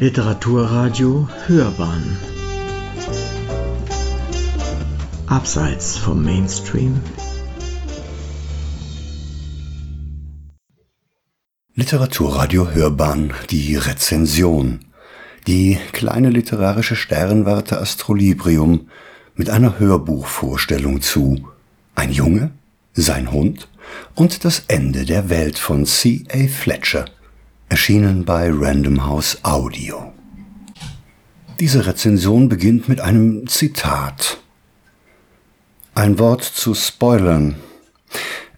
Literaturradio Hörbahn Abseits vom Mainstream Literaturradio Hörbahn, die Rezension. Die kleine literarische Sternwarte Astrolibrium mit einer Hörbuchvorstellung zu Ein Junge, sein Hund und das Ende der Welt von C.A. Fletcher erschienen bei Random House Audio. Diese Rezension beginnt mit einem Zitat. Ein Wort zu Spoilern.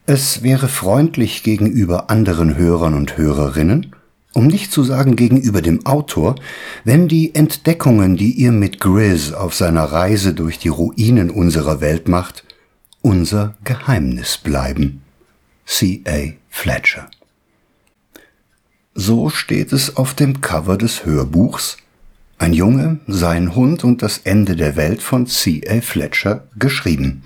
Es wäre freundlich gegenüber anderen Hörern und Hörerinnen, um nicht zu sagen gegenüber dem Autor, wenn die Entdeckungen, die ihr mit Grizz auf seiner Reise durch die Ruinen unserer Welt macht, unser Geheimnis bleiben. C. A. Fletcher so steht es auf dem Cover des Hörbuchs. Ein Junge, sein Hund und das Ende der Welt von C.A. Fletcher geschrieben.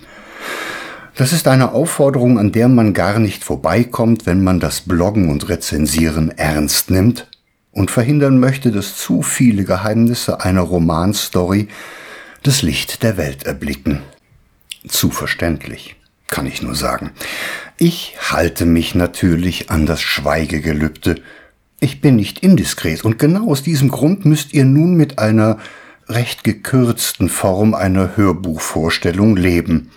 Das ist eine Aufforderung, an der man gar nicht vorbeikommt, wenn man das Bloggen und Rezensieren ernst nimmt und verhindern möchte, dass zu viele Geheimnisse einer Romanstory das Licht der Welt erblicken. Zu verständlich, kann ich nur sagen. Ich halte mich natürlich an das Schweigegelübde, ich bin nicht indiskret und genau aus diesem Grund müsst ihr nun mit einer recht gekürzten Form einer Hörbuchvorstellung leben.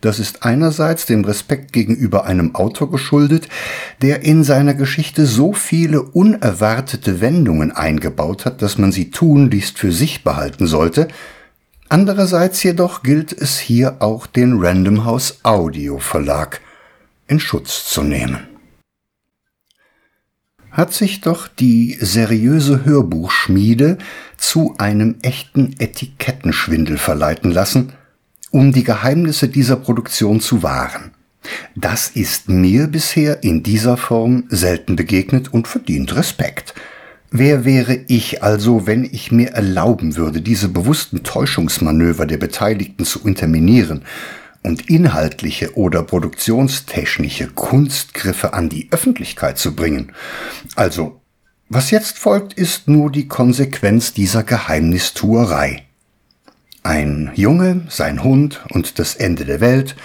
Das ist einerseits dem Respekt gegenüber einem Autor geschuldet, der in seiner Geschichte so viele unerwartete Wendungen eingebaut hat, dass man sie tunlichst für sich behalten sollte. Andererseits jedoch gilt es hier auch den Random House Audio Verlag in Schutz zu nehmen hat sich doch die seriöse Hörbuchschmiede zu einem echten Etikettenschwindel verleiten lassen, um die Geheimnisse dieser Produktion zu wahren. Das ist mir bisher in dieser Form selten begegnet und verdient Respekt. Wer wäre ich also, wenn ich mir erlauben würde, diese bewussten Täuschungsmanöver der Beteiligten zu interminieren und inhaltliche oder produktionstechnische Kunstgriffe an die Öffentlichkeit zu bringen. Also, was jetzt folgt, ist nur die Konsequenz dieser Geheimnistuerei. Ein Junge, sein Hund und das Ende der Welt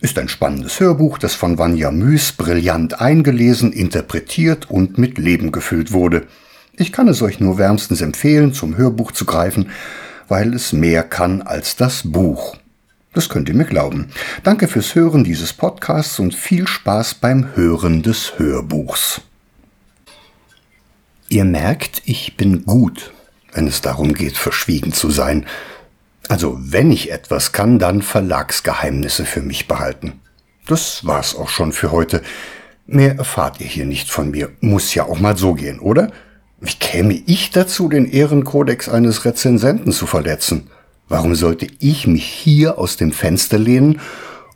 ist ein spannendes Hörbuch, das von Vanya Müs brillant eingelesen, interpretiert und mit Leben gefüllt wurde. Ich kann es euch nur wärmstens empfehlen, zum Hörbuch zu greifen, weil es mehr kann als das Buch. Das könnt ihr mir glauben. Danke fürs Hören dieses Podcasts und viel Spaß beim Hören des Hörbuchs. Ihr merkt, ich bin gut, wenn es darum geht, verschwiegen zu sein. Also wenn ich etwas kann, dann Verlagsgeheimnisse für mich behalten. Das war's auch schon für heute. Mehr erfahrt ihr hier nicht von mir. Muss ja auch mal so gehen, oder? Wie käme ich dazu, den Ehrenkodex eines Rezensenten zu verletzen? Warum sollte ich mich hier aus dem Fenster lehnen,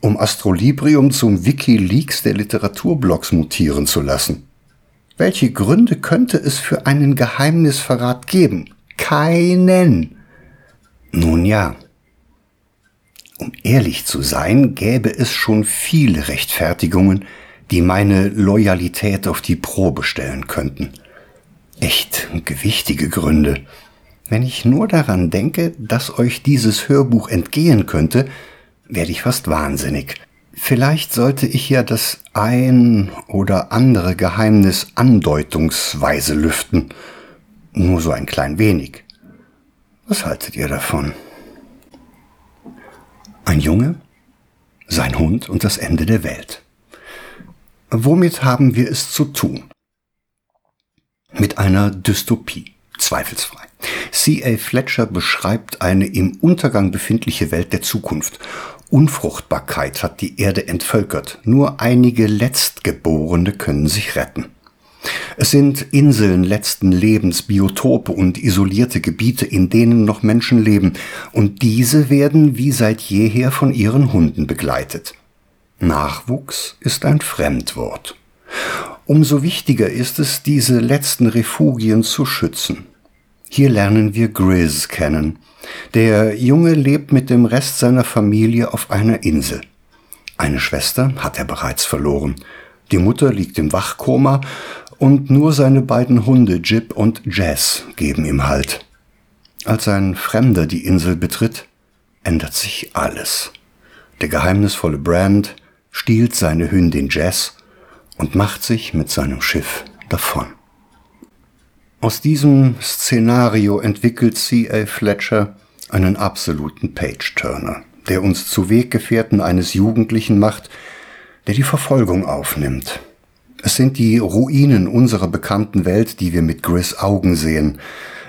um Astrolibrium zum Wikileaks der Literaturblogs mutieren zu lassen? Welche Gründe könnte es für einen Geheimnisverrat geben? Keinen. Nun ja. Um ehrlich zu sein, gäbe es schon viele Rechtfertigungen, die meine Loyalität auf die Probe stellen könnten. Echt gewichtige Gründe. Wenn ich nur daran denke, dass euch dieses Hörbuch entgehen könnte, werde ich fast wahnsinnig. Vielleicht sollte ich ja das ein oder andere Geheimnis andeutungsweise lüften. Nur so ein klein wenig. Was haltet ihr davon? Ein Junge, sein Hund und das Ende der Welt. Womit haben wir es zu tun? Mit einer Dystopie, zweifelsfrei. C.A. Fletcher beschreibt eine im Untergang befindliche Welt der Zukunft. Unfruchtbarkeit hat die Erde entvölkert. Nur einige Letztgeborene können sich retten. Es sind Inseln letzten Lebens, Biotope und isolierte Gebiete, in denen noch Menschen leben, und diese werden wie seit jeher von ihren Hunden begleitet. Nachwuchs ist ein Fremdwort. Umso wichtiger ist es, diese letzten Refugien zu schützen. Hier lernen wir Grizz kennen. Der Junge lebt mit dem Rest seiner Familie auf einer Insel. Eine Schwester hat er bereits verloren. Die Mutter liegt im Wachkoma und nur seine beiden Hunde Jib und Jazz geben ihm Halt. Als ein Fremder die Insel betritt, ändert sich alles. Der geheimnisvolle Brand stiehlt seine Hündin Jazz und macht sich mit seinem Schiff davon. Aus diesem Szenario entwickelt C.A. Fletcher einen absoluten Page-Turner, der uns zu Weggefährten eines Jugendlichen macht, der die Verfolgung aufnimmt. Es sind die Ruinen unserer bekannten Welt, die wir mit Gris Augen sehen.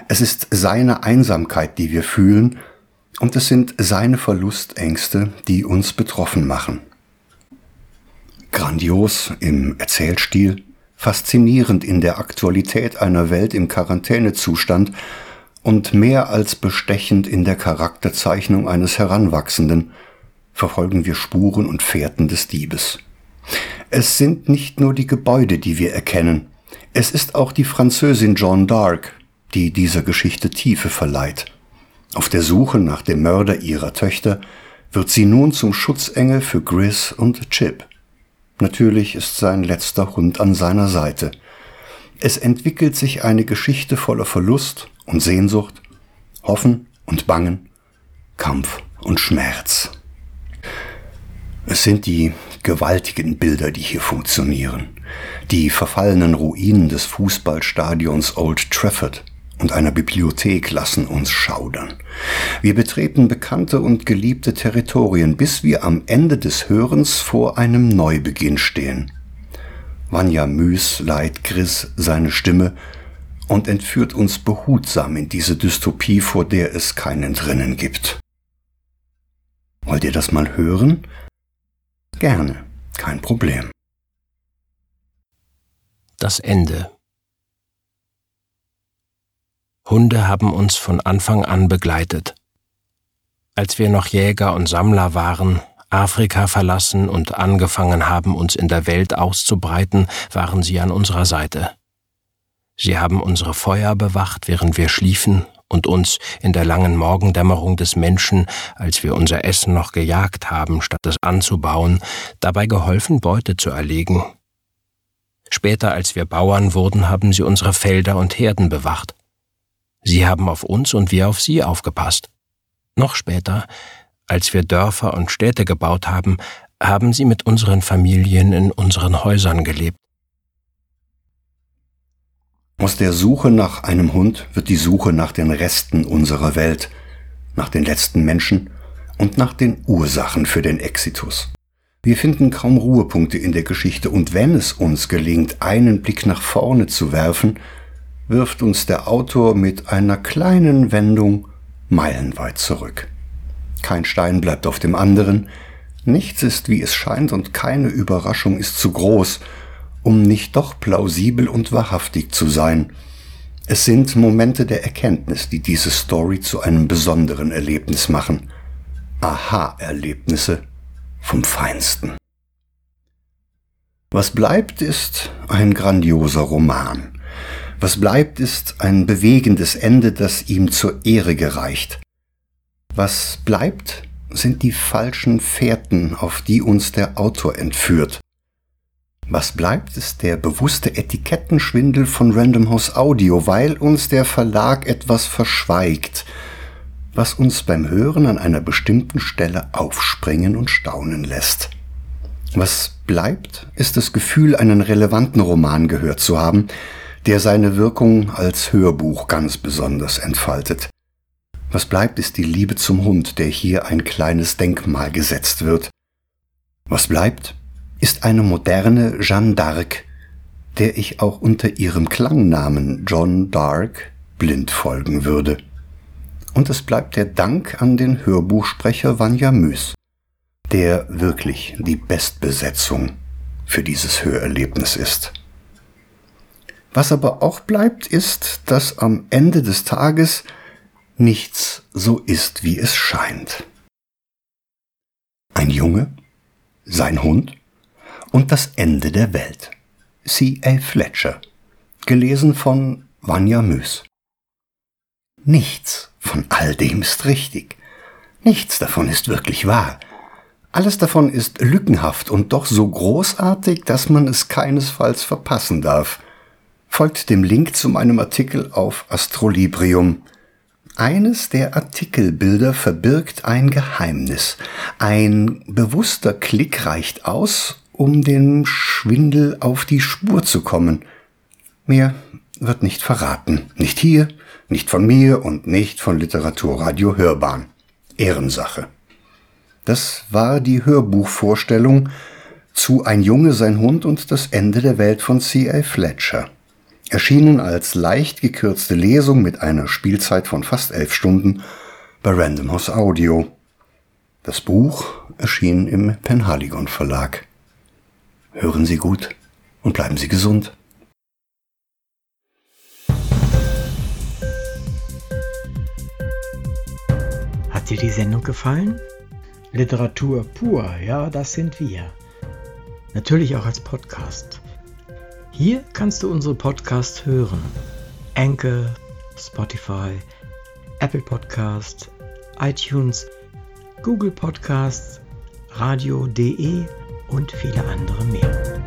Es ist seine Einsamkeit, die wir fühlen, und es sind seine Verlustängste, die uns betroffen machen. Grandios im Erzählstil, faszinierend in der Aktualität einer Welt im Quarantänezustand und mehr als bestechend in der Charakterzeichnung eines Heranwachsenden, verfolgen wir Spuren und Fährten des Diebes. Es sind nicht nur die Gebäude, die wir erkennen, es ist auch die Französin Jeanne d'Arc, die dieser Geschichte Tiefe verleiht. Auf der Suche nach dem Mörder ihrer Töchter wird sie nun zum Schutzengel für Gris und Chip. Natürlich ist sein letzter Hund an seiner Seite. Es entwickelt sich eine Geschichte voller Verlust und Sehnsucht, Hoffen und Bangen, Kampf und Schmerz. Es sind die gewaltigen Bilder, die hier funktionieren. Die verfallenen Ruinen des Fußballstadions Old Trafford und einer Bibliothek lassen uns schaudern. Wir betreten bekannte und geliebte Territorien, bis wir am Ende des Hörens vor einem Neubeginn stehen. Vanya Müs leiht Chris seine Stimme und entführt uns behutsam in diese Dystopie, vor der es keinen drinnen gibt. Wollt ihr das mal hören? Gerne, kein Problem. Das Ende. Hunde haben uns von Anfang an begleitet. Als wir noch Jäger und Sammler waren, Afrika verlassen und angefangen haben, uns in der Welt auszubreiten, waren sie an unserer Seite. Sie haben unsere Feuer bewacht, während wir schliefen, und uns in der langen Morgendämmerung des Menschen, als wir unser Essen noch gejagt haben, statt es anzubauen, dabei geholfen, Beute zu erlegen. Später, als wir Bauern wurden, haben sie unsere Felder und Herden bewacht. Sie haben auf uns und wir auf sie aufgepasst. Noch später, als wir Dörfer und Städte gebaut haben, haben sie mit unseren Familien in unseren Häusern gelebt. Aus der Suche nach einem Hund wird die Suche nach den Resten unserer Welt, nach den letzten Menschen und nach den Ursachen für den Exitus. Wir finden kaum Ruhepunkte in der Geschichte und wenn es uns gelingt, einen Blick nach vorne zu werfen, wirft uns der Autor mit einer kleinen Wendung meilenweit zurück. Kein Stein bleibt auf dem anderen, nichts ist wie es scheint und keine Überraschung ist zu groß, um nicht doch plausibel und wahrhaftig zu sein. Es sind Momente der Erkenntnis, die diese Story zu einem besonderen Erlebnis machen. Aha-Erlebnisse vom Feinsten. Was bleibt, ist ein grandioser Roman. Was bleibt, ist ein bewegendes Ende, das ihm zur Ehre gereicht. Was bleibt, sind die falschen Fährten, auf die uns der Autor entführt. Was bleibt, ist der bewusste Etikettenschwindel von Random House Audio, weil uns der Verlag etwas verschweigt, was uns beim Hören an einer bestimmten Stelle aufspringen und staunen lässt. Was bleibt, ist das Gefühl, einen relevanten Roman gehört zu haben, der seine Wirkung als Hörbuch ganz besonders entfaltet. Was bleibt, ist die Liebe zum Hund, der hier ein kleines Denkmal gesetzt wird. Was bleibt, ist eine moderne Jeanne d'Arc, der ich auch unter ihrem Klangnamen John Dark blind folgen würde. Und es bleibt der Dank an den Hörbuchsprecher Vanya Müs, der wirklich die Bestbesetzung für dieses Hörerlebnis ist. Was aber auch bleibt, ist, dass am Ende des Tages nichts so ist, wie es scheint. Ein Junge, sein Hund und das Ende der Welt. C.A. Fletcher. Gelesen von Vanya Müs. Nichts von all dem ist richtig. Nichts davon ist wirklich wahr. Alles davon ist lückenhaft und doch so großartig, dass man es keinesfalls verpassen darf. Folgt dem Link zu meinem Artikel auf Astrolibrium. Eines der Artikelbilder verbirgt ein Geheimnis. Ein bewusster Klick reicht aus, um dem Schwindel auf die Spur zu kommen. Mehr wird nicht verraten. Nicht hier, nicht von mir und nicht von Literaturradio Hörbahn. Ehrensache. Das war die Hörbuchvorstellung zu Ein Junge, sein Hund und das Ende der Welt von C.A. Fletcher. Erschienen als leicht gekürzte Lesung mit einer Spielzeit von fast elf Stunden bei Random House Audio. Das Buch erschien im Penhaligon Verlag. Hören Sie gut und bleiben Sie gesund. Hat dir die Sendung gefallen? Literatur pur, ja, das sind wir. Natürlich auch als Podcast. Hier kannst du unsere Podcasts hören. Anchor, Spotify, Apple Podcast, iTunes, Google Podcasts, radio.de und viele andere mehr.